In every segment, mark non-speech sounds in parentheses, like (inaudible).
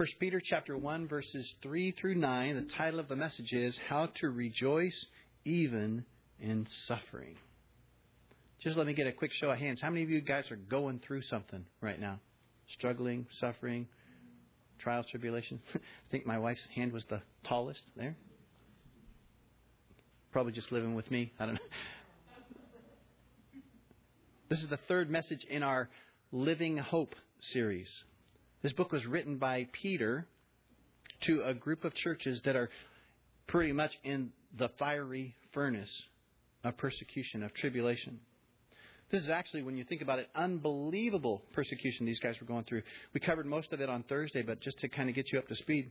1 Peter chapter 1 verses 3 through 9. The title of the message is How to Rejoice Even in Suffering. Just let me get a quick show of hands. How many of you guys are going through something right now? Struggling, suffering, trials, tribulation? (laughs) I think my wife's hand was the tallest there. Probably just living with me. I don't know. This is the third message in our Living Hope series. This book was written by Peter to a group of churches that are pretty much in the fiery furnace of persecution, of tribulation. This is actually, when you think about it, unbelievable persecution these guys were going through. We covered most of it on Thursday, but just to kind of get you up to speed,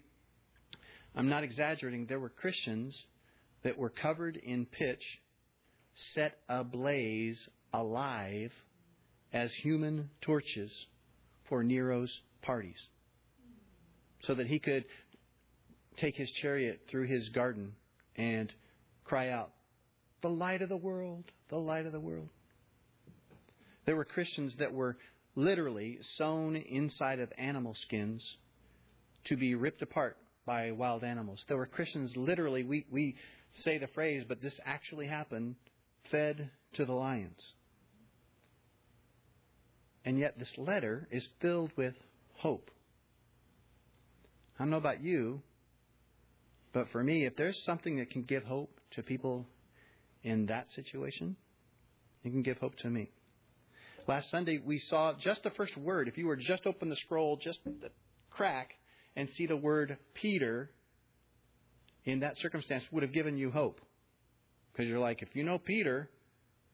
I'm not exaggerating. There were Christians that were covered in pitch, set ablaze alive as human torches for Nero's parties. So that he could take his chariot through his garden and cry out, The light of the world, the light of the world. There were Christians that were literally sewn inside of animal skins to be ripped apart by wild animals. There were Christians literally, we, we say the phrase, but this actually happened, fed to the lions. And yet, this letter is filled with hope. I don't know about you, but for me, if there's something that can give hope to people in that situation, it can give hope to me. Last Sunday, we saw just the first word. If you were just open the scroll, just the crack, and see the word Peter, in that circumstance, would have given you hope. Because you're like, if you know Peter,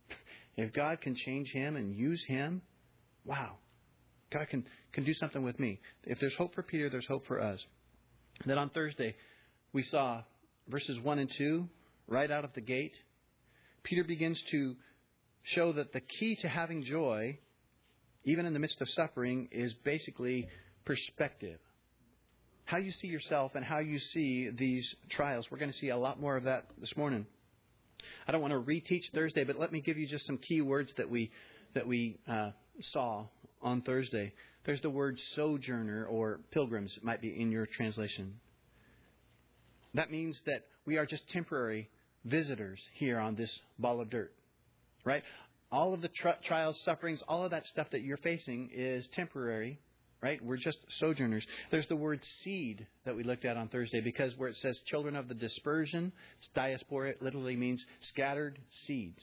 (laughs) if God can change him and use him, wow, God can, can do something with me. If there's hope for Peter, there's hope for us. then on Thursday, we saw verses 1 and 2, right out of the gate. Peter begins to show that the key to having joy, even in the midst of suffering, is basically perspective. How you see yourself and how you see these trials. We're going to see a lot more of that this morning. I don't want to reteach Thursday, but let me give you just some key words that we that we uh, saw on Thursday. There's the word sojourner or pilgrims, might be in your translation. That means that we are just temporary visitors here on this ball of dirt, right? All of the tri- trials, sufferings, all of that stuff that you're facing is temporary, right? We're just sojourners. There's the word seed that we looked at on Thursday because where it says children of the dispersion, diaspora, it literally means scattered seeds.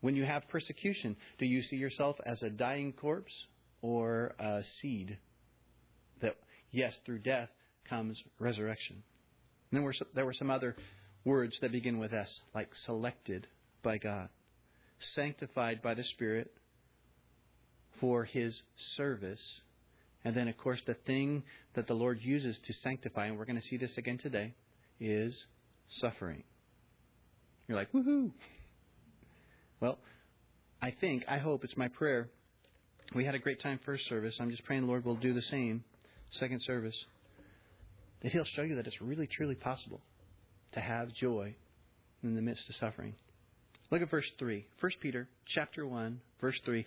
When you have persecution, do you see yourself as a dying corpse or a seed? That, yes, through death comes resurrection. And then there were some other words that begin with S, like selected by God, sanctified by the Spirit for His service. And then, of course, the thing that the Lord uses to sanctify, and we're going to see this again today, is suffering. You're like, woohoo! Well, I think, I hope, it's my prayer. We had a great time first service. I'm just praying the Lord will do the same second service. That He'll show you that it's really, truly possible to have joy in the midst of suffering. Look at verse 3. 1 Peter chapter 1, verse 3.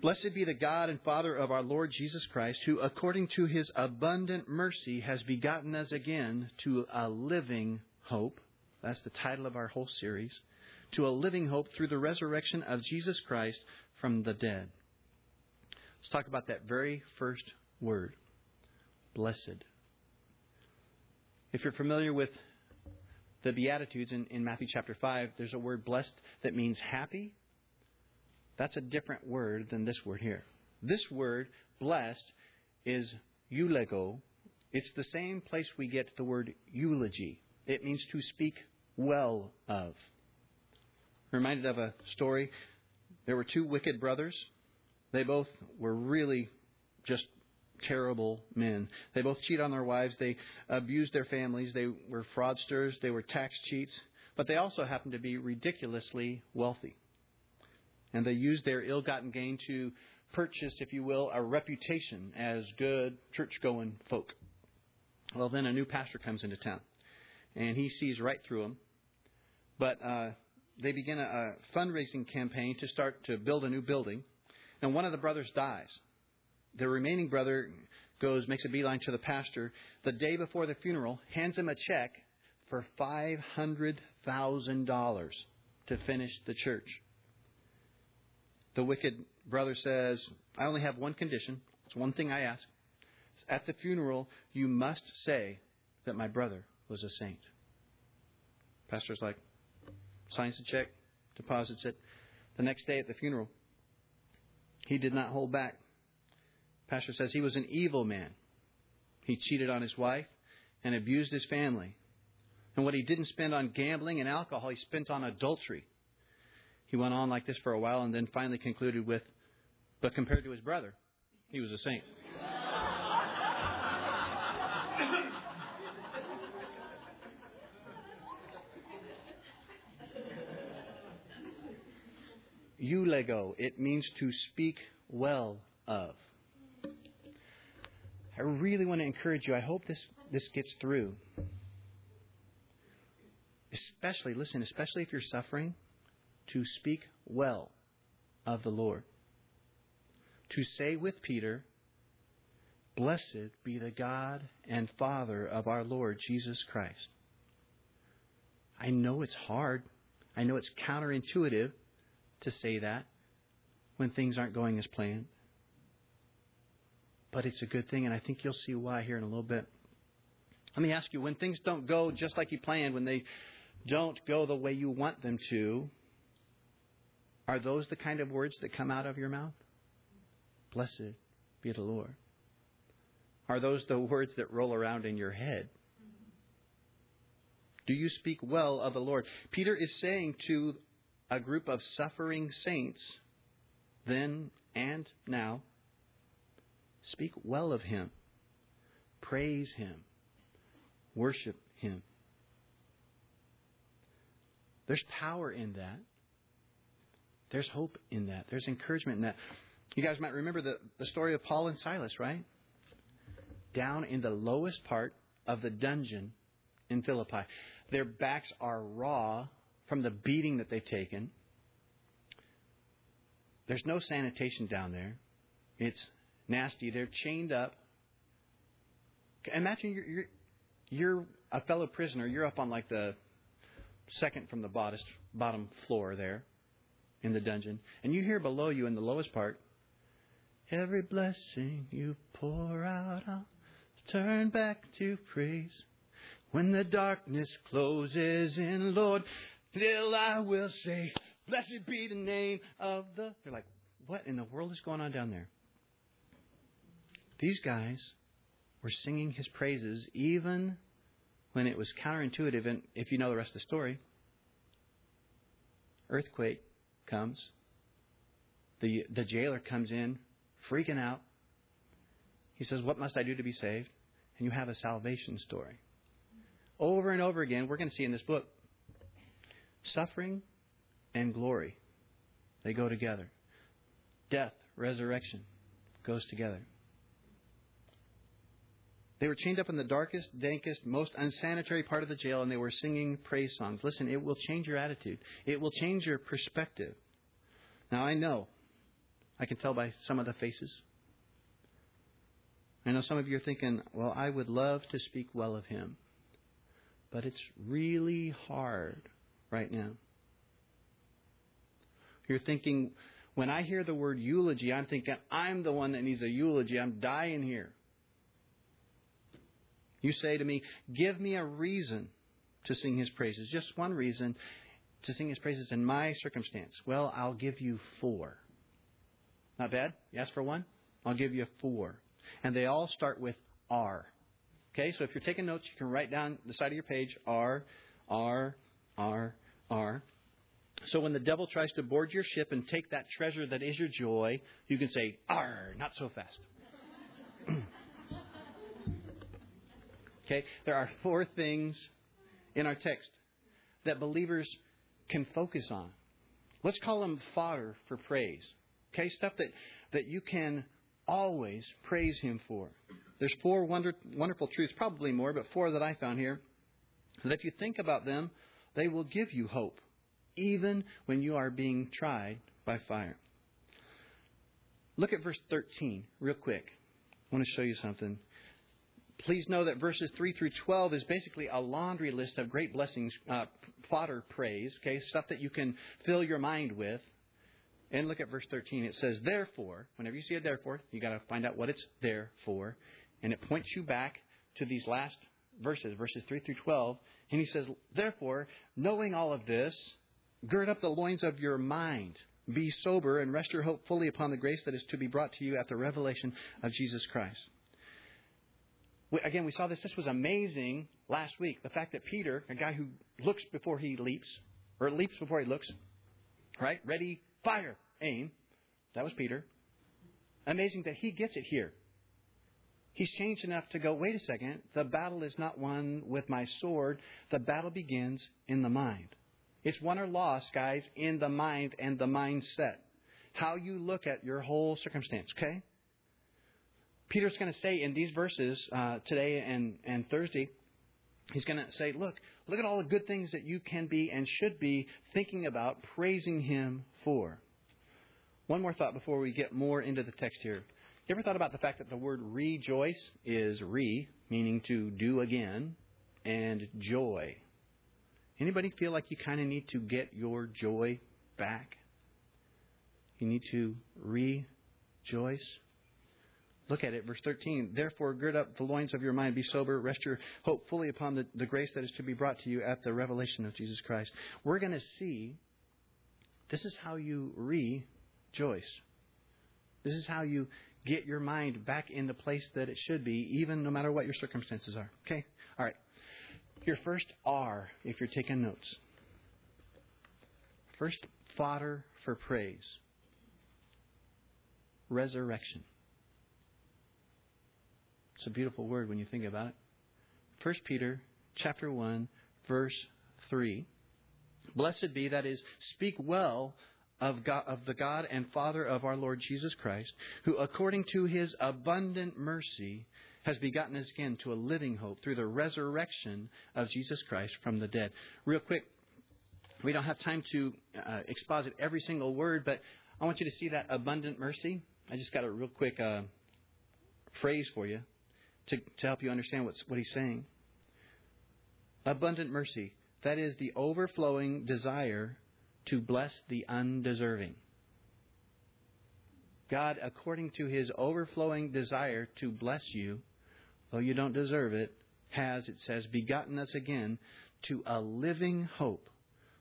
Blessed be the God and Father of our Lord Jesus Christ, who according to his abundant mercy has begotten us again to a living hope. That's the title of our whole series to a living hope through the resurrection of Jesus Christ from the dead. Let's talk about that very first word blessed. If you're familiar with the Beatitudes in, in Matthew chapter 5, there's a word blessed that means happy. That's a different word than this word here. This word, blessed, is eulego. It's the same place we get the word eulogy. It means to speak well of reminded of a story. There were two wicked brothers. They both were really just terrible men. They both cheat on their wives. They abused their families. They were fraudsters. They were tax cheats. But they also happened to be ridiculously wealthy. And they used their ill gotten gain to purchase, if you will, a reputation as good church going folk. Well, then a new pastor comes into town. And he sees right through them. But uh, they begin a, a fundraising campaign to start to build a new building, and one of the brothers dies. The remaining brother goes, makes a beeline to the pastor the day before the funeral, hands him a check for $500,000 to finish the church. The wicked brother says, I only have one condition. It's one thing I ask. At the funeral, you must say that my brother was a saint. Pastor's like, signs the check, deposits it. The next day at the funeral, he did not hold back. Pastor says he was an evil man. He cheated on his wife and abused his family. And what he didn't spend on gambling and alcohol, he spent on adultery. He went on like this for a while and then finally concluded with, but compared to his brother, he was a saint. Eulego, it means to speak well of. I really want to encourage you. I hope this, this gets through. Especially, listen, especially if you're suffering, to speak well of the Lord. To say with Peter, Blessed be the God and Father of our Lord Jesus Christ. I know it's hard. I know it's counterintuitive to say that when things aren't going as planned. But it's a good thing, and I think you'll see why here in a little bit. Let me ask you when things don't go just like you planned, when they don't go the way you want them to, are those the kind of words that come out of your mouth? Blessed be the Lord. Are those the words that roll around in your head? Do you speak well of the Lord? Peter is saying to a group of suffering saints, then and now, speak well of him, praise him, worship him. There's power in that. There's hope in that. There's encouragement in that. You guys might remember the, the story of Paul and Silas, right? Down in the lowest part of the dungeon in Philippi. Their backs are raw from the beating that they've taken. There's no sanitation down there. It's nasty. They're chained up. Imagine you're, you're, you're a fellow prisoner. You're up on like the second from the bottom, bottom floor there in the dungeon. And you hear below you in the lowest part, Every blessing you pour out, I'll turn back to praise. When the darkness closes in, Lord, still I will say, Blessed be the name of the. They're like, what in the world is going on down there? These guys were singing his praises even when it was counterintuitive. And if you know the rest of the story, earthquake comes. The, the jailer comes in, freaking out. He says, What must I do to be saved? And you have a salvation story. Over and over again, we're going to see in this book suffering and glory. They go together. Death, resurrection goes together. They were chained up in the darkest, dankest, most unsanitary part of the jail, and they were singing praise songs. Listen, it will change your attitude. It will change your perspective. Now, I know, I can tell by some of the faces. I know some of you are thinking, well, I would love to speak well of him. But it's really hard right now. You're thinking, when I hear the word eulogy, I'm thinking, I'm the one that needs a eulogy. I'm dying here. You say to me, Give me a reason to sing his praises. Just one reason to sing his praises in my circumstance. Well, I'll give you four. Not bad? You ask for one? I'll give you four. And they all start with R. Okay, so if you're taking notes, you can write down the side of your page R, R, R, R. So when the devil tries to board your ship and take that treasure that is your joy, you can say, R, not so fast. (clears throat) Okay? There are four things in our text that believers can focus on. Let's call them fodder for praise. Okay? Stuff that, that you can always praise Him for. There's four wonder, wonderful truths, probably more, but four that I found here. That if you think about them, they will give you hope, even when you are being tried by fire. Look at verse 13, real quick. I want to show you something. Please know that verses 3 through 12 is basically a laundry list of great blessings, uh, fodder praise, okay, stuff that you can fill your mind with. And look at verse 13. It says, Therefore, whenever you see a therefore, you got to find out what it's there for. And it points you back to these last verses, verses 3 through 12. And he says, Therefore, knowing all of this, gird up the loins of your mind. Be sober and rest your hope fully upon the grace that is to be brought to you at the revelation of Jesus Christ. We, again, we saw this. This was amazing last week. The fact that Peter, a guy who looks before he leaps, or leaps before he looks, right? Ready, fire, aim. That was Peter. Amazing that he gets it here. He's changed enough to go, wait a second, the battle is not won with my sword. The battle begins in the mind. It's won or lost, guys, in the mind and the mindset. How you look at your whole circumstance, okay? Peter's going to say in these verses uh, today and, and Thursday, he's going to say, look, look at all the good things that you can be and should be thinking about praising him for. One more thought before we get more into the text here. You ever thought about the fact that the word rejoice is re, meaning to do again, and joy? Anybody feel like you kind of need to get your joy back? You need to rejoice? Look at it, verse 13. Therefore, gird up the loins of your mind, be sober, rest your hope fully upon the, the grace that is to be brought to you at the revelation of Jesus Christ. We're going to see this is how you rejoice. This is how you get your mind back in the place that it should be, even no matter what your circumstances are. Okay? All right. Your first R, if you're taking notes. First fodder for praise resurrection. It's a beautiful word when you think about it. 1 Peter chapter 1 verse 3. Blessed be that is speak well of, God, of the God and Father of our Lord Jesus Christ, who according to his abundant mercy has begotten us again to a living hope through the resurrection of Jesus Christ from the dead. Real quick, we don't have time to uh, exposit every single word, but I want you to see that abundant mercy. I just got a real quick uh, phrase for you to, to help you understand what's, what he's saying. Abundant mercy. That is the overflowing desire to bless the undeserving. God, according to his overflowing desire to bless you, though you don't deserve it, has, it says, begotten us again to a living hope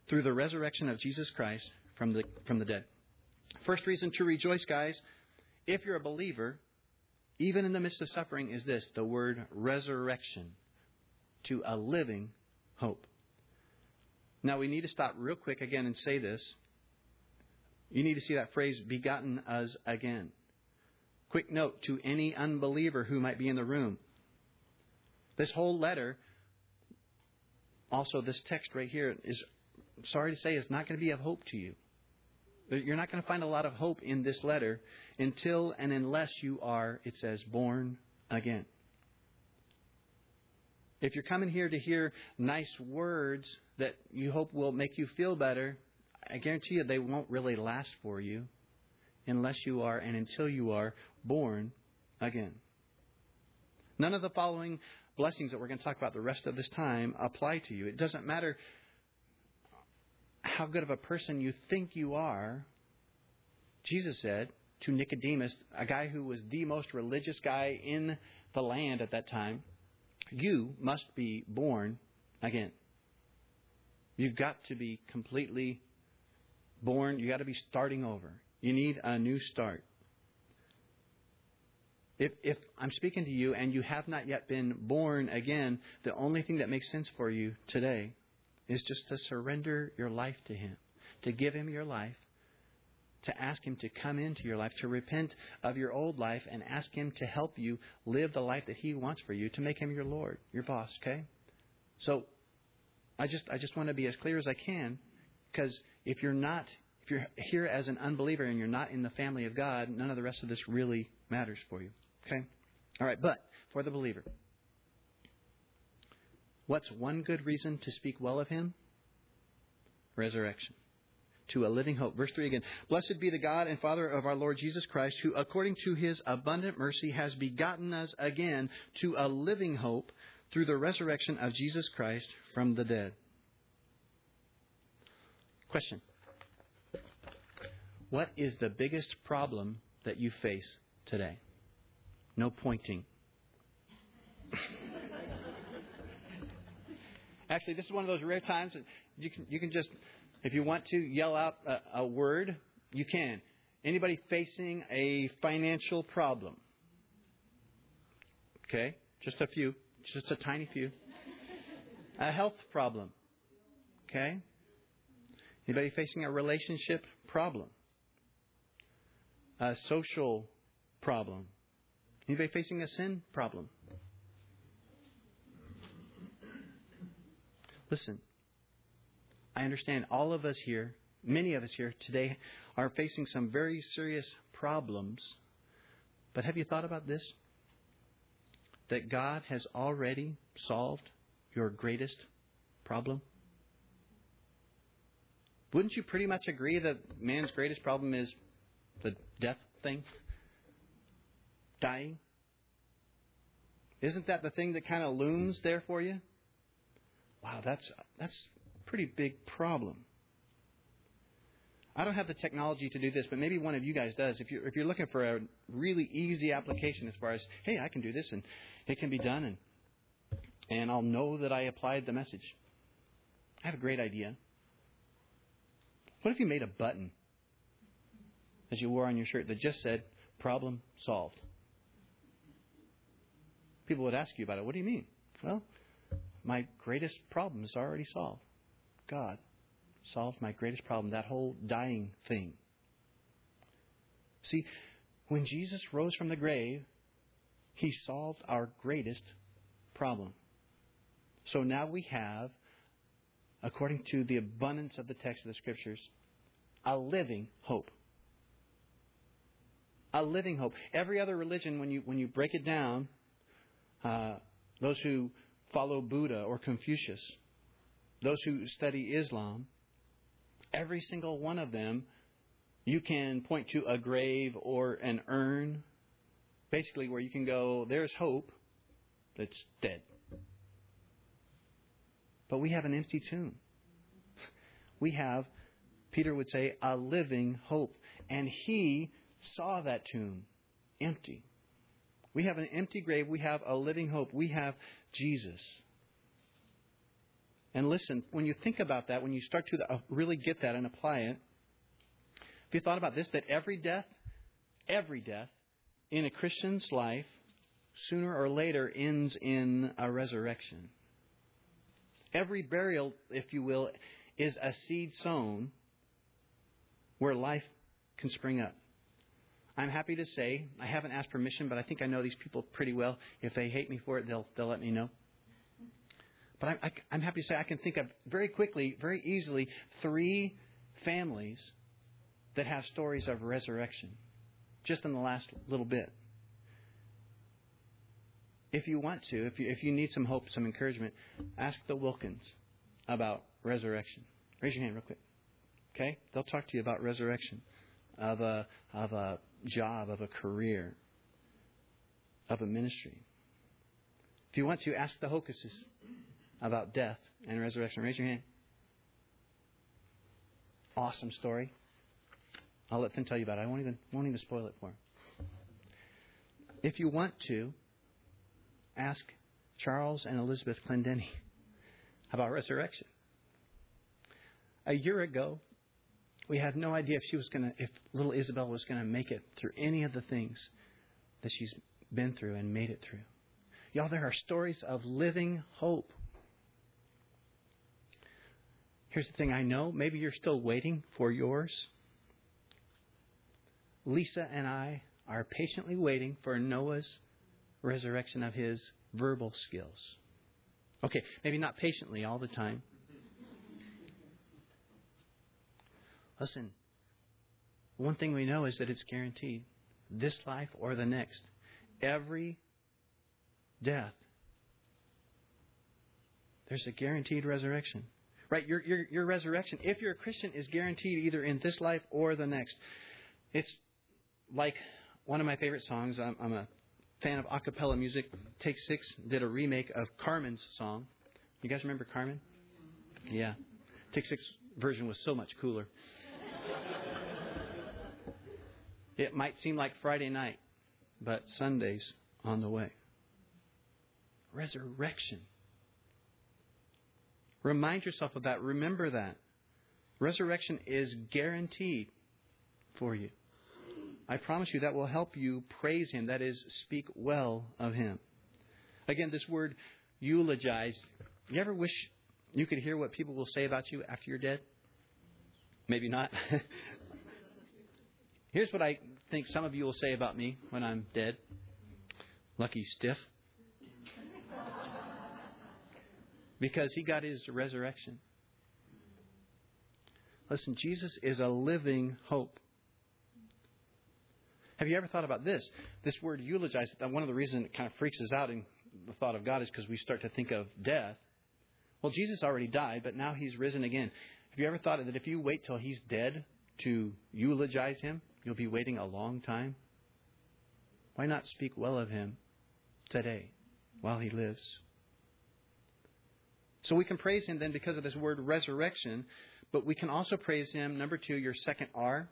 through the resurrection of Jesus Christ from the, from the dead. First reason to rejoice, guys, if you're a believer, even in the midst of suffering, is this the word resurrection to a living hope. Now, we need to stop real quick again and say this. You need to see that phrase, begotten us again. Quick note to any unbeliever who might be in the room. This whole letter, also this text right here, is sorry to say, is not going to be of hope to you. You're not going to find a lot of hope in this letter until and unless you are, it says, born again. If you're coming here to hear nice words that you hope will make you feel better, I guarantee you they won't really last for you unless you are and until you are born again. None of the following blessings that we're going to talk about the rest of this time apply to you. It doesn't matter how good of a person you think you are. Jesus said to Nicodemus, a guy who was the most religious guy in the land at that time, you must be born again. You've got to be completely born. You've got to be starting over. You need a new start. If, if I'm speaking to you and you have not yet been born again, the only thing that makes sense for you today is just to surrender your life to Him, to give Him your life, to ask Him to come into your life, to repent of your old life, and ask Him to help you live the life that He wants for you, to make Him your Lord, your boss, okay? So, I just, I just want to be as clear as I can, because if you're not, if you're here as an unbeliever and you're not in the family of God, none of the rest of this really matters for you, okay? All right, but for the believer, What's one good reason to speak well of him? Resurrection. To a living hope. Verse 3 again. Blessed be the God and Father of our Lord Jesus Christ, who according to his abundant mercy has begotten us again to a living hope through the resurrection of Jesus Christ from the dead. Question What is the biggest problem that you face today? No pointing. (laughs) Actually, this is one of those rare times that you can, you can just, if you want to, yell out a, a word, you can. Anybody facing a financial problem? Okay, just a few, just a tiny few. A health problem. Okay? Anybody facing a relationship problem? A social problem? Anybody facing a sin problem? Listen, I understand all of us here, many of us here today, are facing some very serious problems. But have you thought about this? That God has already solved your greatest problem? Wouldn't you pretty much agree that man's greatest problem is the death thing? Dying? Isn't that the thing that kind of looms there for you? Wow, that's that's pretty big problem. I don't have the technology to do this, but maybe one of you guys does. If you're, if you're looking for a really easy application as far as, hey, I can do this and it can be done and, and I'll know that I applied the message. I have a great idea. What if you made a button as you wore on your shirt that just said, problem solved? People would ask you about it. What do you mean? Well, my greatest problem is already solved. God solved my greatest problem, that whole dying thing. See, when Jesus rose from the grave, he solved our greatest problem. So now we have, according to the abundance of the text of the Scriptures, a living hope. A living hope. Every other religion, when you when you break it down, uh, those who follow Buddha or Confucius, those who study Islam, every single one of them, you can point to a grave or an urn, basically where you can go, there's hope that's dead. But we have an empty tomb. We have, Peter would say, a living hope. And he saw that tomb empty. We have an empty grave. We have a living hope. We have Jesus. And listen, when you think about that, when you start to uh, really get that and apply it, have you thought about this? That every death, every death in a Christian's life, sooner or later, ends in a resurrection. Every burial, if you will, is a seed sown where life can spring up. I'm happy to say, I haven't asked permission, but I think I know these people pretty well. If they hate me for it, they'll, they'll let me know. But I, I, I'm happy to say I can think of very quickly, very easily, three families that have stories of resurrection just in the last little bit. If you want to, if you, if you need some hope, some encouragement, ask the Wilkins about resurrection. Raise your hand real quick. Okay? They'll talk to you about resurrection of a, of a job, of a career, of a ministry. If you want to, ask the Hocuses about death and resurrection. Raise your hand. Awesome story. I'll let them tell you about it. I won't even, won't even spoil it for them. If you want to, ask Charles and Elizabeth Clendenny (laughs) about resurrection. A year ago, we had no idea if she was going to, if little Isabel was going to make it through any of the things that she's been through and made it through. Y'all, there are stories of living hope. Here's the thing I know. Maybe you're still waiting for yours. Lisa and I are patiently waiting for Noah's resurrection of his verbal skills. Okay, maybe not patiently all the time, Listen, one thing we know is that it's guaranteed this life or the next. Every death, there's a guaranteed resurrection. Right? Your, your, your resurrection, if you're a Christian, is guaranteed either in this life or the next. It's like one of my favorite songs. I'm, I'm a fan of a cappella music. Take 6 did a remake of Carman's song. You guys remember Carman? Yeah. Take 6 version was so much cooler. it might seem like Friday night, but Sunday's on the way. Resurrection. Remind yourself of that. Remember that. Resurrection is guaranteed for you. I promise you that will help you praise Him. That is, speak well of Him. Again, this word eulogize. You ever wish you could hear what people will say about you after you're dead? Maybe not. (laughs) Here's what I think some of you will say about me when I'm dead. Lucky stiff. Because he got his resurrection. Listen, Jesus is a living hope. Have you ever thought about this? This word eulogize, one of the reasons it kind of freaks us out in the thought of God is because we start to think of death. Well, Jesus already died, but now he's risen again. Have you ever thought that if you wait till he's dead to eulogize him, you'll be waiting a long time? Why not speak well of him today while he lives? So we can praise him then because of this word resurrection, but we can also praise him, number two, your second R,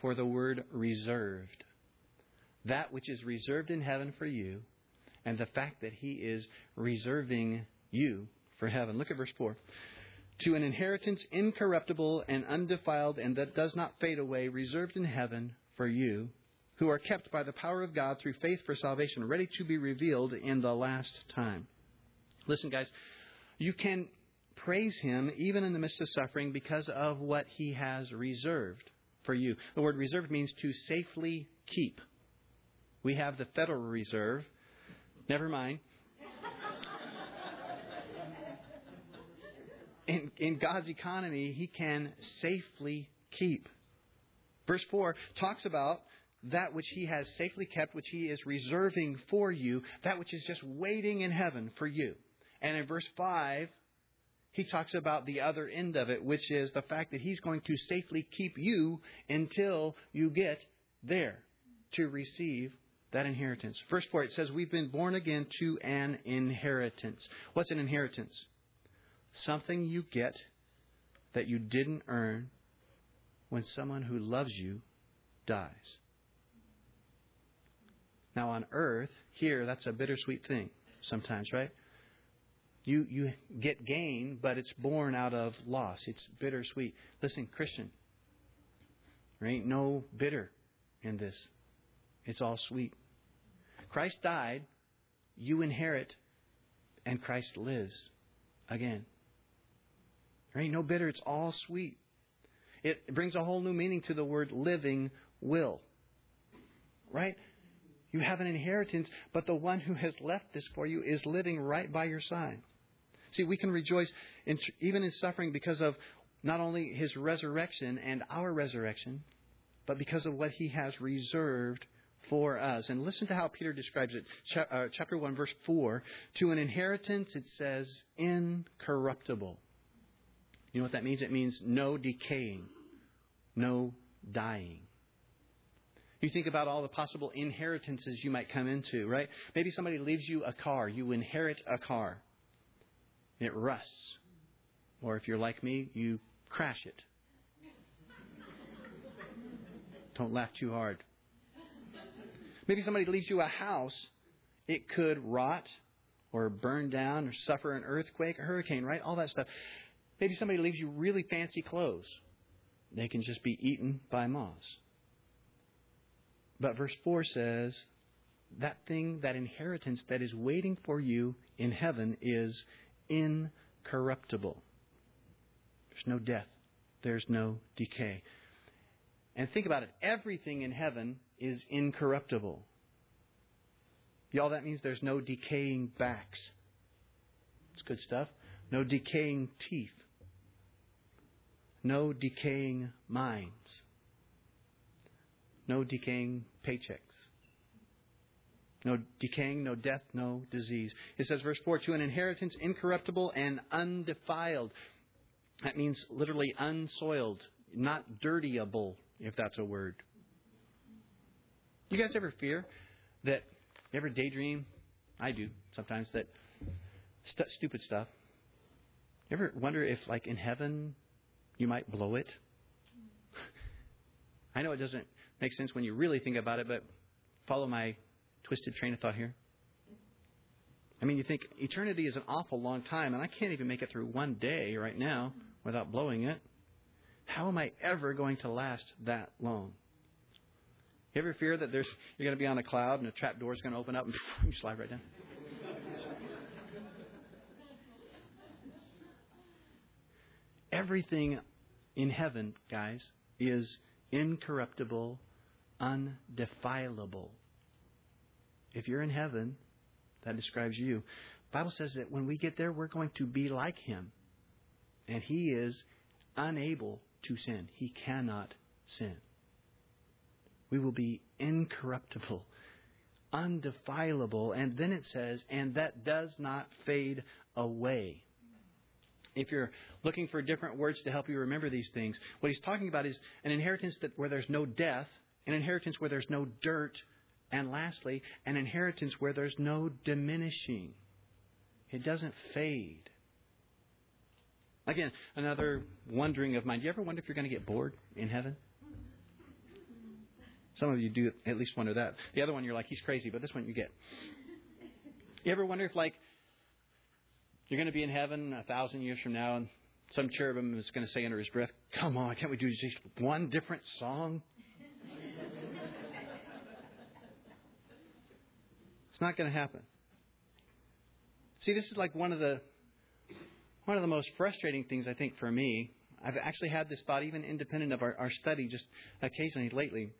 for the word reserved. That which is reserved in heaven for you, and the fact that he is reserving you for heaven. Look at verse 4. To an inheritance incorruptible and undefiled, and that does not fade away, reserved in heaven for you, who are kept by the power of God through faith for salvation, ready to be revealed in the last time. Listen, guys, you can praise Him even in the midst of suffering because of what He has reserved for you. The word reserved means to safely keep. We have the Federal Reserve. Never mind. In, in God's economy, He can safely keep. Verse 4 talks about that which He has safely kept, which He is reserving for you, that which is just waiting in heaven for you. And in verse 5, he talks about the other end of it, which is the fact that he's going to safely keep you until you get there to receive that inheritance. Verse 4, it says, We've been born again to an inheritance. What's an inheritance? Something you get that you didn't earn when someone who loves you dies. Now, on earth, here, that's a bittersweet thing sometimes, right? You, you get gain, but it's born out of loss. It's bittersweet. Listen, Christian, there ain't no bitter in this. It's all sweet. Christ died, you inherit, and Christ lives again. There ain't no bitter, it's all sweet. It brings a whole new meaning to the word living will. Right? You have an inheritance, but the one who has left this for you is living right by your side. See, we can rejoice in, even in suffering because of not only his resurrection and our resurrection, but because of what he has reserved for us. And listen to how Peter describes it. Uh, chapter 1, verse 4. To an inheritance, it says, incorruptible. You know what that means? It means no decaying, no dying. You think about all the possible inheritances you might come into, right? Maybe somebody leaves you a car. You inherit a car it rusts. Or if you're like me, you crash it. Don't laugh too hard. Maybe somebody leaves you a house, it could rot or burn down or suffer an earthquake, a hurricane, right? All that stuff. Maybe somebody leaves you really fancy clothes. They can just be eaten by moths. But verse 4 says, that thing, that inheritance that is waiting for you in heaven is incorruptible. There's no death, there's no decay. And think about it everything in heaven is incorruptible. Y'all, that means there's no decaying backs. It's good stuff. No decaying teeth. No decaying minds. No decaying paychecks. No decaying, no death, no disease. It says, verse 4, to an inheritance incorruptible and undefiled. That means literally unsoiled, not dirtyable, if that's a word. You guys ever fear that, you ever daydream? I do sometimes, that st- stupid stuff. You ever wonder if, like, in heaven, you might blow it? (laughs) I know it doesn't make sense when you really think about it, but follow my twisted train of thought here. I mean, you think eternity is an awful long time, and I can't even make it through one day right now without blowing it. How am I ever going to last that long? You ever fear that there's you're going to be on a cloud and a trap door is going to open up and you slide right down? Everything in heaven, guys, is incorruptible, undefilable. If you're in heaven, that describes you. The Bible says that when we get there, we're going to be like him. And he is unable to sin. He cannot sin. We will be incorruptible, undefilable. And then it says, and that does not fade away. If you're looking for different words to help you remember these things, what he's talking about is an inheritance that where there's no death, an inheritance where there's no dirt, and lastly, an inheritance where there's no diminishing. It doesn't fade. Again, another wondering of mine. Do you ever wonder if you're going to get bored in heaven? Some of you do at least wonder that. The other one, you're like, he's crazy, but this one you get. You ever wonder if, like, you're going to be in heaven a thousand years from now, and some cherubim is going to say under his breath, Come on, can't we do just one different song? It's not going to happen. See, this is like one of the one of the most frustrating things I think for me. I've actually had this thought even independent of our, our study just occasionally lately.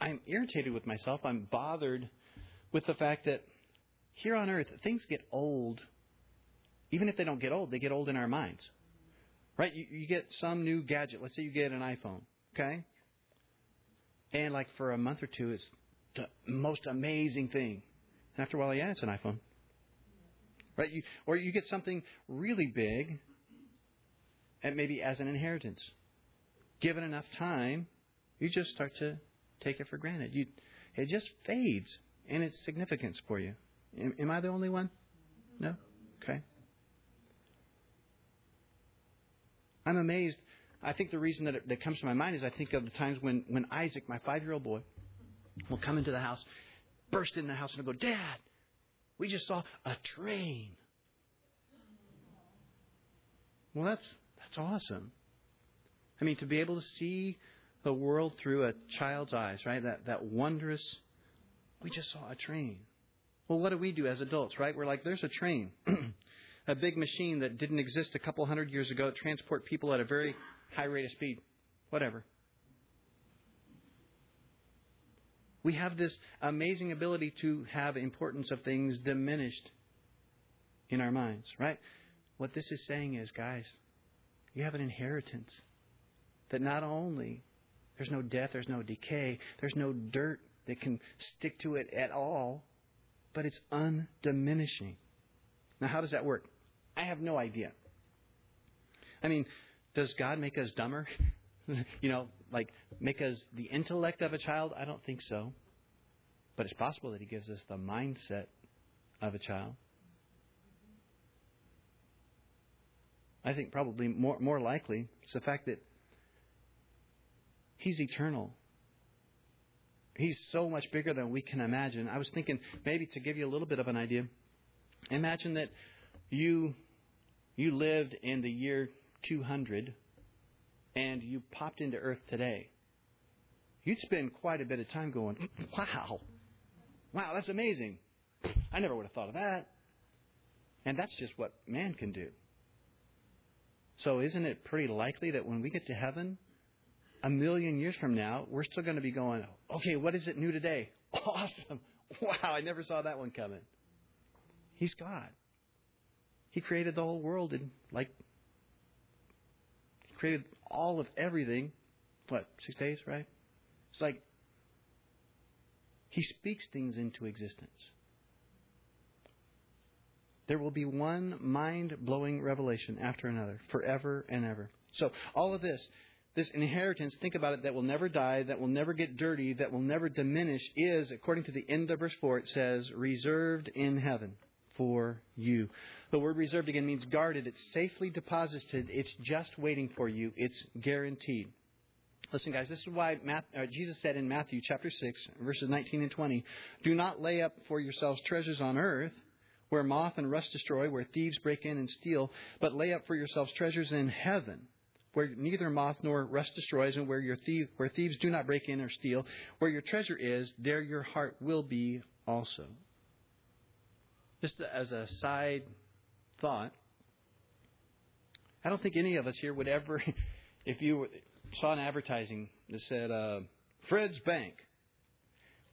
I'm irritated with myself. I'm bothered with the fact that here on earth things get old. Even if they don't get old, they get old in our minds. Right? You, you get some new gadget. Let's say you get an iPhone, okay? And like for a month or two, it's the most amazing thing. And after a while, yeah, it's an iPhone. Right? You, or you get something really big, and maybe as an inheritance. Given enough time, you just start to take it for granted. You, it just fades in its significance for you. Am, am I the only one? No? Okay. I'm amazed. I think the reason that it, that comes to my mind is I think of the times when, when Isaac, my five year old boy, will come into the house burst in the house and go, Dad, we just saw a train. Well, that's that's awesome. I mean, to be able to see the world through a child's eyes, right? That that wondrous. We just saw a train. Well, what do we do as adults, right? We're like, there's a train, (clears throat) a big machine that didn't exist a couple hundred years ago, transport people at a very high rate of speed, whatever. We have this amazing ability to have importance of things diminished in our minds, right? What this is saying is, guys, you have an inheritance that not only there's no death, there's no decay, there's no dirt that can stick to it at all, but it's undiminishing. Now, how does that work? I have no idea. I mean, does God make us dumber? (laughs) you know, like make us the intellect of a child? I don't think so. But it's possible that He gives us the mindset of a child. I think probably more, more likely it's the fact that He's eternal. He's so much bigger than we can imagine. I was thinking maybe to give you a little bit of an idea. Imagine that you you lived in the year 200 and you popped into Earth today, you'd spend quite a bit of time going, (clears throat) wow, wow, that's amazing. I never would have thought of that. And that's just what man can do. So isn't it pretty likely that when we get to heaven, a million years from now, we're still going to be going, okay, what is it new today? (laughs) Awesome. Wow, I never saw that one coming. He's God. He created the whole world in like created all of everything. What, six days, right? It's like He speaks things into existence. There will be one mind blowing revelation after another, forever and ever. So, all of this, this inheritance, think about it, that will never die, that will never get dirty, that will never diminish, is, according to the end of verse 4, it says, reserved in heaven for you. The word reserved again means guarded. It's safely deposited. It's just waiting for you. It's guaranteed. Listen, guys, this is why uh, Jesus said in Matthew chapter 6, verses 19 and 20, Do not lay up for yourselves treasures on earth, where moth and rust destroy, where thieves break in and steal, but lay up for yourselves treasures in heaven, where neither moth nor rust destroys, and where, your thief, where thieves do not break in or steal. Where your treasure is, there your heart will be also. Just as a side thought, I don't think any of us here would ever, (laughs) if you saw an advertising that said, uh, Fred's Bank,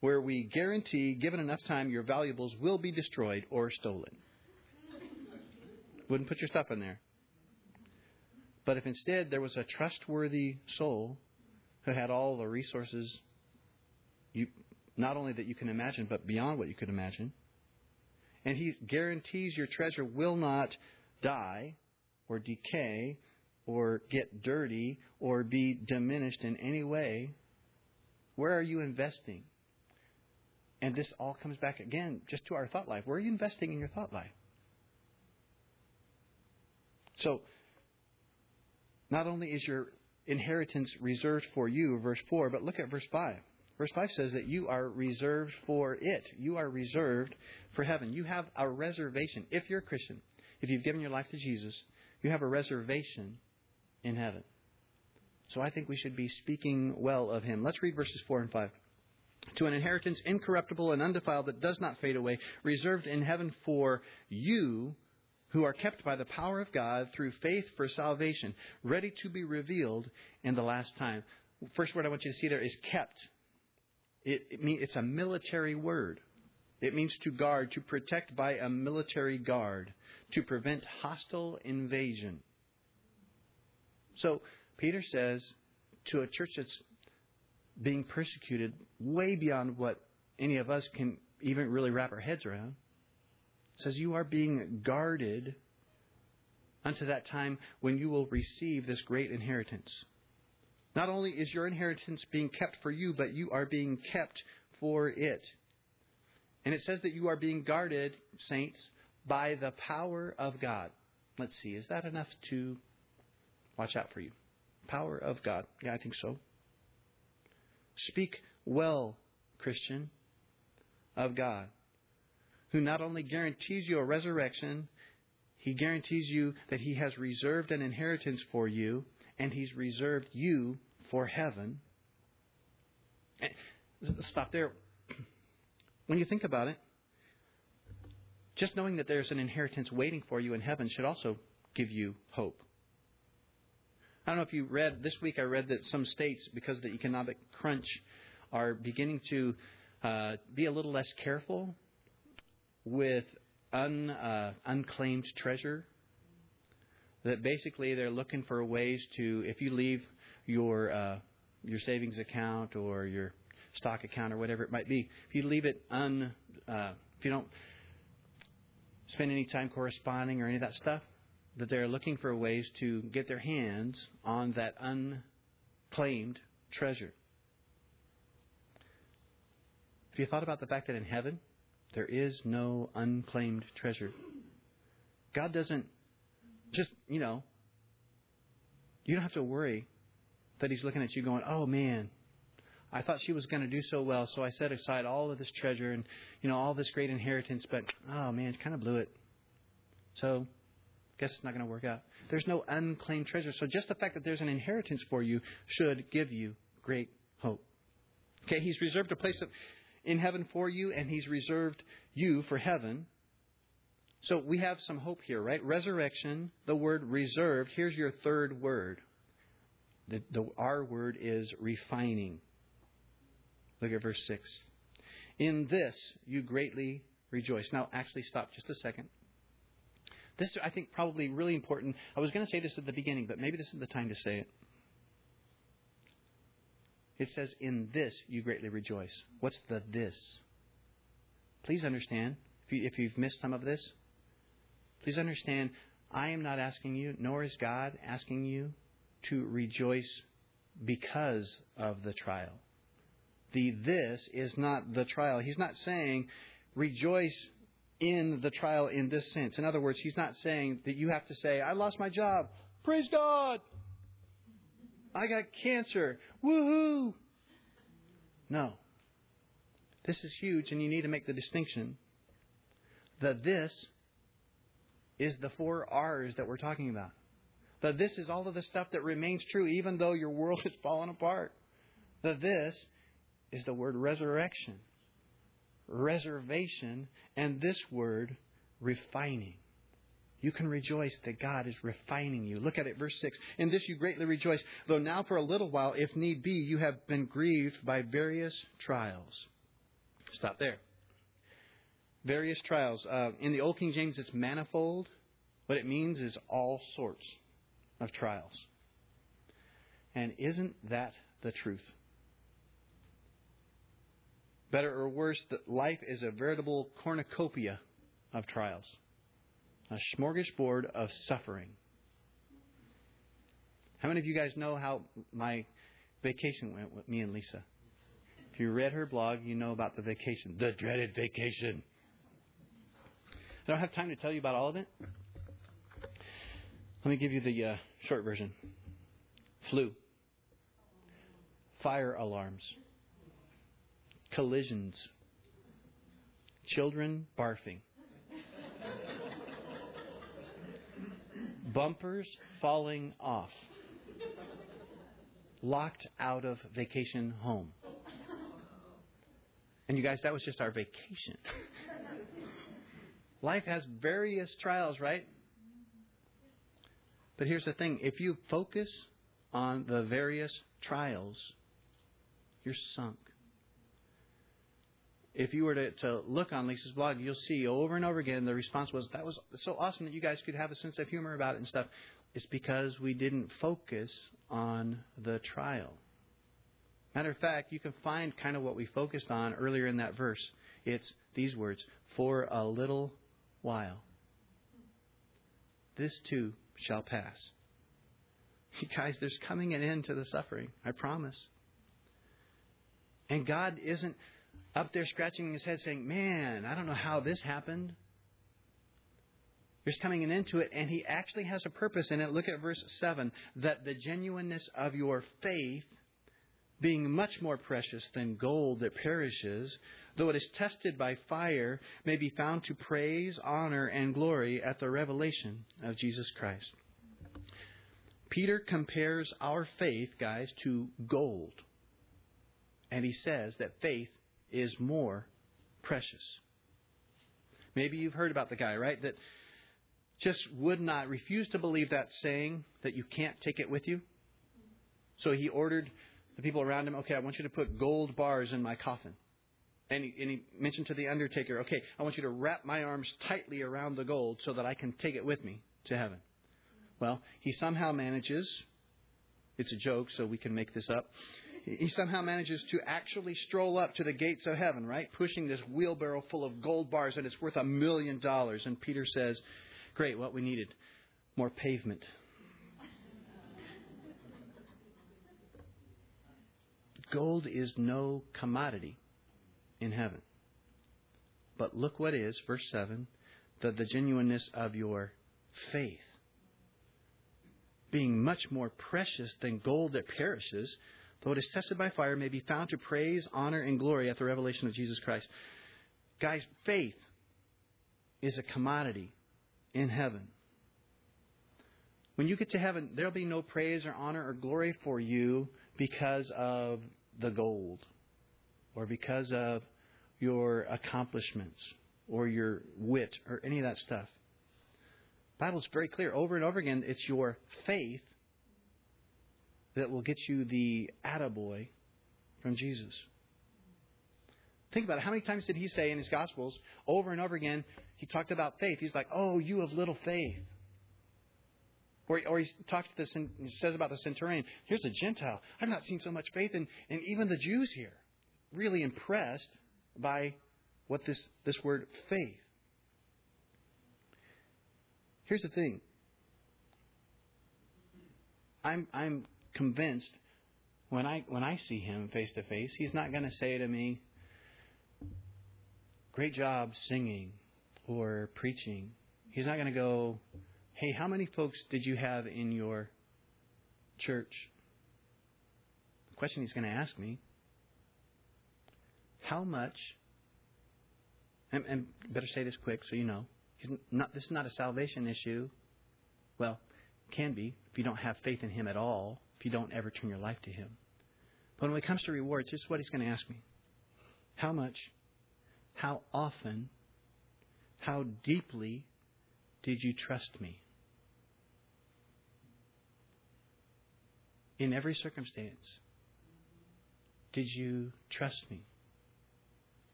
where we guarantee, given enough time, your valuables will be destroyed or stolen. Wouldn't put your stuff in there. But if instead there was a trustworthy soul who had all the resources, you, not only that you can imagine, but beyond what you could imagine, and he guarantees your treasure will not die or decay or get dirty or be diminished in any way, where are you investing? And this all comes back again just to our thought life. Where are you investing in your thought life? So, not only is your inheritance reserved for you, verse 4, but look at verse 5. Verse 5 says that you are reserved for it. You are reserved for heaven. You have a reservation. If you're a Christian, if you've given your life to Jesus, you have a reservation in heaven. So I think we should be speaking well of him. Let's read verses 4 and 5. To an inheritance incorruptible and undefiled that does not fade away, reserved in heaven for you who are kept by the power of God through faith for salvation, ready to be revealed in the last time. First word I want you to see there is kept. It, it mean, it's a military word. It means to guard, to protect by a military guard, to prevent hostile invasion. So Peter says to a church that's being persecuted way beyond what any of us can even really wrap our heads around, says you are being guarded unto that time when you will receive this great inheritance. Not only is your inheritance being kept for you, but you are being kept for it. And it says that you are being guarded, saints, by the power of God. Let's see, is that enough to watch out for you? Power of God. Yeah, I think so. Speak well, Christian, of God, who not only guarantees you a resurrection, he guarantees you that he has reserved an inheritance for you, and He's reserved you for heaven. Stop there. When you think about it, just knowing that there's an inheritance waiting for you in heaven should also give you hope. I don't know if you read, this week I read that some states, because of the economic crunch, are beginning to uh, be a little less careful with un, uh, unclaimed treasure that basically they're looking for ways to, if you leave your uh, your savings account or your stock account or whatever it might be, if you leave it un, uh, if you don't spend any time corresponding or any of that stuff, that they're looking for ways to get their hands on that unclaimed treasure. Have you thought about the fact that in heaven there is no unclaimed treasure? God doesn't just, you know, you don't have to worry that He's looking at you going, oh man, I thought she was going to do so well, so I set aside all of this treasure and, you know, all this great inheritance, but, oh man, kind of blew it. So, guess it's not going to work out. There's no unclaimed treasure. So just the fact that there's an inheritance for you should give you great hope. Okay, He's reserved a place in heaven for you, and He's reserved you for heaven. So we have some hope here, right? Resurrection, the word reserved. Here's your third word. The, the, our word is refining. Look at verse 6. In this you greatly rejoice. Now, actually, stop just a second. This, I think, probably really important. I was going to say this at the beginning, but maybe this is the time to say it. It says, In this you greatly rejoice. What's the this? Please understand, if, you, if you've missed some of this, Please understand, I am not asking you, nor is God asking you to rejoice because of the trial. The this is not the trial. He's not saying rejoice in the trial in this sense. In other words, he's not saying that you have to say, I lost my job. Praise God. I got cancer. Woohoo. No. This is huge, and you need to make the distinction. The this is the four R's that we're talking about. The this is all of the stuff that remains true even though your world (laughs) has fallen apart. The this is the word resurrection, reservation, and this word refining. You can rejoice that God is refining you. Look at it, verse 6. In this you greatly rejoice, though now for a little while, if need be, you have been grieved by various trials. Stop there. Various trials. Uh, in the Old King James, it's manifold. What it means is all sorts of trials. And isn't that the truth? Better or worse, life is a veritable cornucopia of trials a smorgasbord of suffering. How many of you guys know how my vacation went with me and Lisa? If you read her blog, you know about the vacation, the dreaded vacation. I don't have time to tell you about all of it. Let me give you the uh, short version flu, fire alarms, collisions, children barfing bumpers falling off, locked out of vacation home. And you guys, that was just our vacation. (laughs) Life has various trials, right? But here's the thing if you focus on the various trials, you're sunk if you were to, to look on Lisa's blog, you'll see over and over again the response was, That was so awesome that you guys could have a sense of humor about it and stuff. It's because we didn't focus on the trial. Matter of fact, you can find kind of what we focused on earlier in that verse. It's these words for a little while. This too shall pass. You (laughs) guys, there's coming an end to the suffering. I promise. And God isn't up there scratching his head saying, Man, I don't know how this happened. There's coming an end to it, and he actually has a purpose in it. Look at verse 7 that the genuineness of your faith, being much more precious than gold that perishes, though it is tested by fire, may be found to praise, honor, and glory at the revelation of Jesus Christ. Peter compares our faith, guys, to gold. And he says that faith is more precious. Maybe you've heard about the guy, right? That just would not refuse to believe that saying that you can't take it with you. So he ordered the people around him, okay, I want you to put gold bars in my coffin. And he, and he mentioned to the undertaker, okay, I want you to wrap my arms tightly around the gold so that I can take it with me to heaven. Well, he somehow manages, it's a joke, so we can make this up he somehow manages to actually stroll up to the gates of heaven, right? Pushing this wheelbarrow full of gold bars, and it's worth a million dollars. And Peter says, Great, what we needed more pavement. Gold is no commodity in heaven. But look what is, verse 7, the, the genuineness of your faith. Being much more precious than gold that perishes, though it is tested by fire, may be found to praise, honor, and glory at the revelation of Jesus Christ. Guys, faith is a commodity in heaven. When you get to heaven, there'll be no praise or honor or glory for you because of the gold or because of your accomplishments or your wit or any of that stuff. The Bible's very clear over and over again. It's your faith that will get you the attaboy from Jesus. Think about it. How many times did he say in his Gospels, over and over again, he talked about faith? He's like, oh, you have little faith. Or, or he talks to this and says about the centurion, here's a Gentile. I've not seen so much faith in, in even the Jews here. Really impressed by what this, this word faith. Here's the thing. I'm I'm convinced when I when I see him face to face, he's not going to say to me, "Great job singing or preaching." He's not going to go, "Hey, how many folks did you have in your church?" The question he's going to ask me, "How much?" And, and better say this quick so you know. Not, this is not a salvation issue. Well, can be if you don't have faith in Him at all, if you don't ever turn your life to Him. But when it comes to rewards, this is what He's going to ask me How much, how often, how deeply did you trust me? In every circumstance, did you trust me?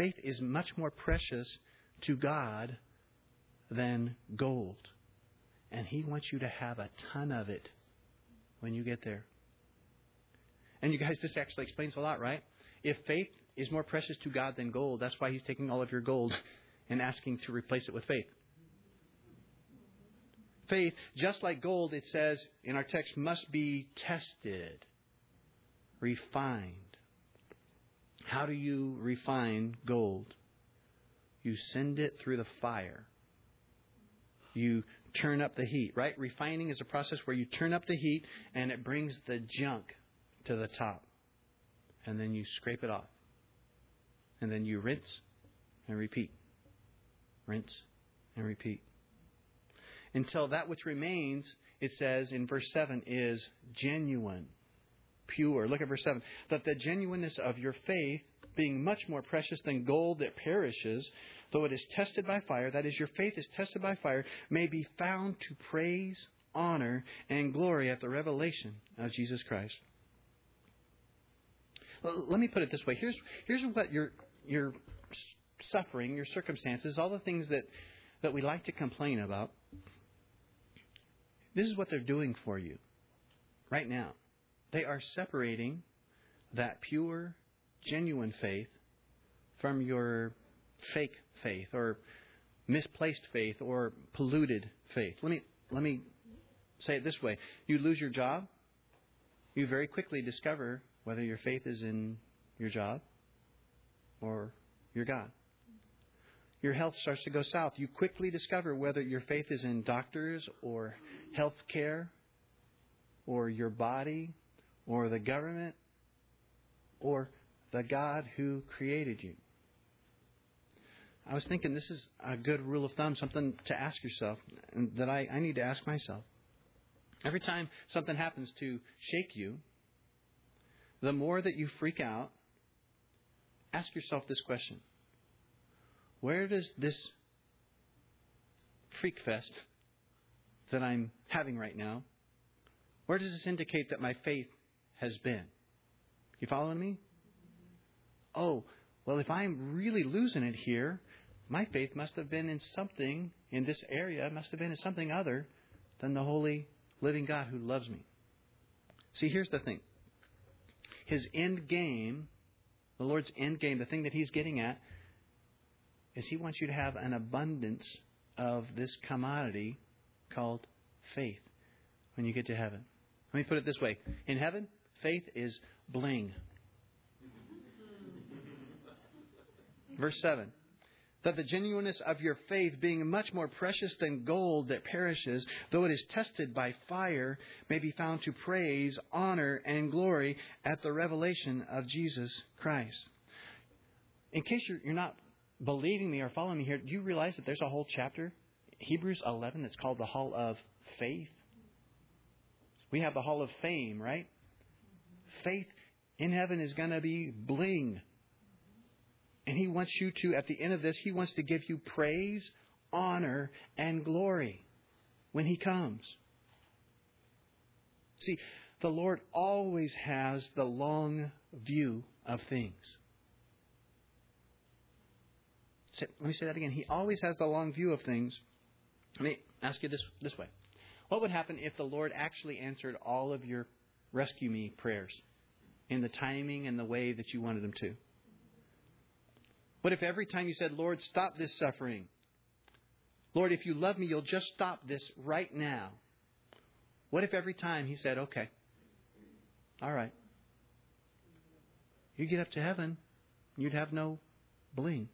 Faith is much more precious to God than gold. And He wants you to have a ton of it when you get there. And you guys, this actually explains a lot, right? If faith is more precious to God than gold, that's why He's taking all of your gold and asking to replace it with faith. Faith, just like gold, it says in our text, must be tested, refined. How do you refine gold? You send it through the fire. You turn up the heat, right? Refining is a process where you turn up the heat and it brings the junk to the top. And then you scrape it off. And then you rinse and repeat. Rinse and repeat. Until that which remains, it says in verse 7, is genuine, pure. Look at verse 7. That the genuineness of your faith, being much more precious than gold that perishes, though it is tested by fire, that is, your faith is tested by fire, may be found to praise, honor, and glory at the revelation of Jesus Christ. Let me put it this way. Here's, here's what your, your suffering, your circumstances, all the things that, that we like to complain about, this is what they're doing for you right now. They are separating that pure, genuine faith from your fake faith or misplaced faith or polluted faith. Let me let me say it this way. You lose your job, you very quickly discover whether your faith is in your job or your God. Your health starts to go south. You quickly discover whether your faith is in doctors or health care or your body or the government or the God who created you. I was thinking this is a good rule of thumb, something to ask yourself, and that I, I need to ask myself. Every time something happens to shake you, the more that you freak out, ask yourself this question Where does this freak fest that I'm having right now, where does this indicate that my faith has been? You following me? Oh, well, if I'm really losing it here, my faith must have been in something in this area, must have been in something other than the holy, living God who loves me. See, here's the thing. His end game, the Lord's end game, the thing that He's getting at, is He wants you to have an abundance of this commodity called faith when you get to heaven. Let me put it this way. In heaven, faith is bling. Verse 7 that the genuineness of your faith, being much more precious than gold that perishes, though it is tested by fire, may be found to praise, honor, and glory at the revelation of Jesus Christ. In case you're, not believing me or following me here, do you realize that there's a whole chapter, Hebrews 11, that's called the Hall of Faith? We have the Hall of Fame, right? Faith in heaven is going to be bling and He wants you to, at the end of this, He wants to give you praise, honor, and glory when He comes. See, the Lord always has the long view of things. Let me say that again. He always has the long view of things. Let me ask you this, this way. What would happen if the Lord actually answered all of your rescue me prayers in the timing and the way that you wanted them to? What if every time you said, Lord, stop this suffering, Lord, if you love me, you'll just stop this right now. What if every time he said, okay, all right, you get up to heaven, you'd have no bling.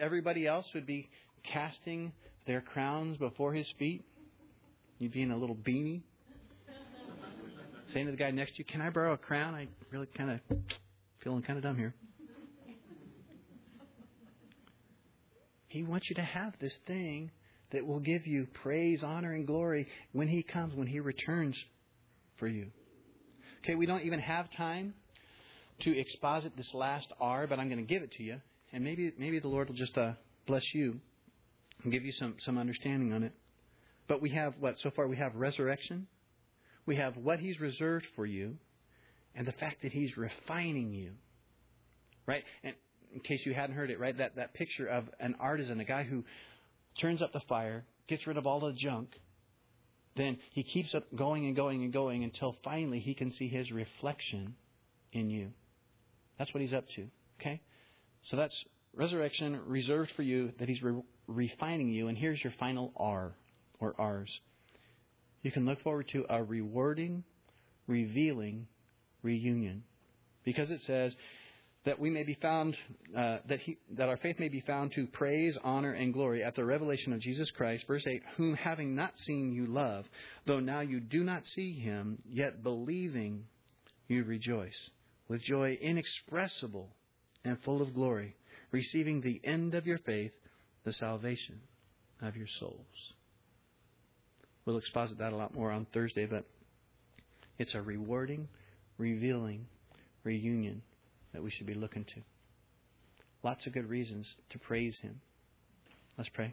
Everybody else would be casting their crowns before his feet. You'd be in a little beanie. Saying to the guy next to you, Can I borrow a crown? I really kind of feeling kind of dumb here. He wants you to have this thing that will give you praise, honor, and glory when He comes, when He returns for you. Okay, we don't even have time to exposit this last R, but I'm going to give it to you, and maybe maybe the Lord will just uh, bless you and give you some some understanding on it. But we have what so far we have resurrection, we have what He's reserved for you, and the fact that He's refining you. Right? And in case you hadn't heard it, right, that, that picture of an artisan, a guy who turns up the fire, gets rid of all the junk, then he keeps up going and going and going until finally he can see his reflection in you. That's what he's up to. Okay? So that's resurrection reserved for you, that he's re- refining you. And here's your final R, or ours. You can look forward to a rewarding, revealing reunion. Because it says, that we may be found, uh, that, he, that our faith may be found to praise, honor, and glory at the revelation of Jesus Christ. Verse 8, whom having not seen you love, though now you do not see him, yet believing you rejoice, with joy inexpressible and full of glory, receiving the end of your faith, the salvation of your souls. We'll exposit that a lot more on Thursday, but it's a rewarding, revealing reunion that we should be looking to. Lots of good reasons to praise Him. Let's pray.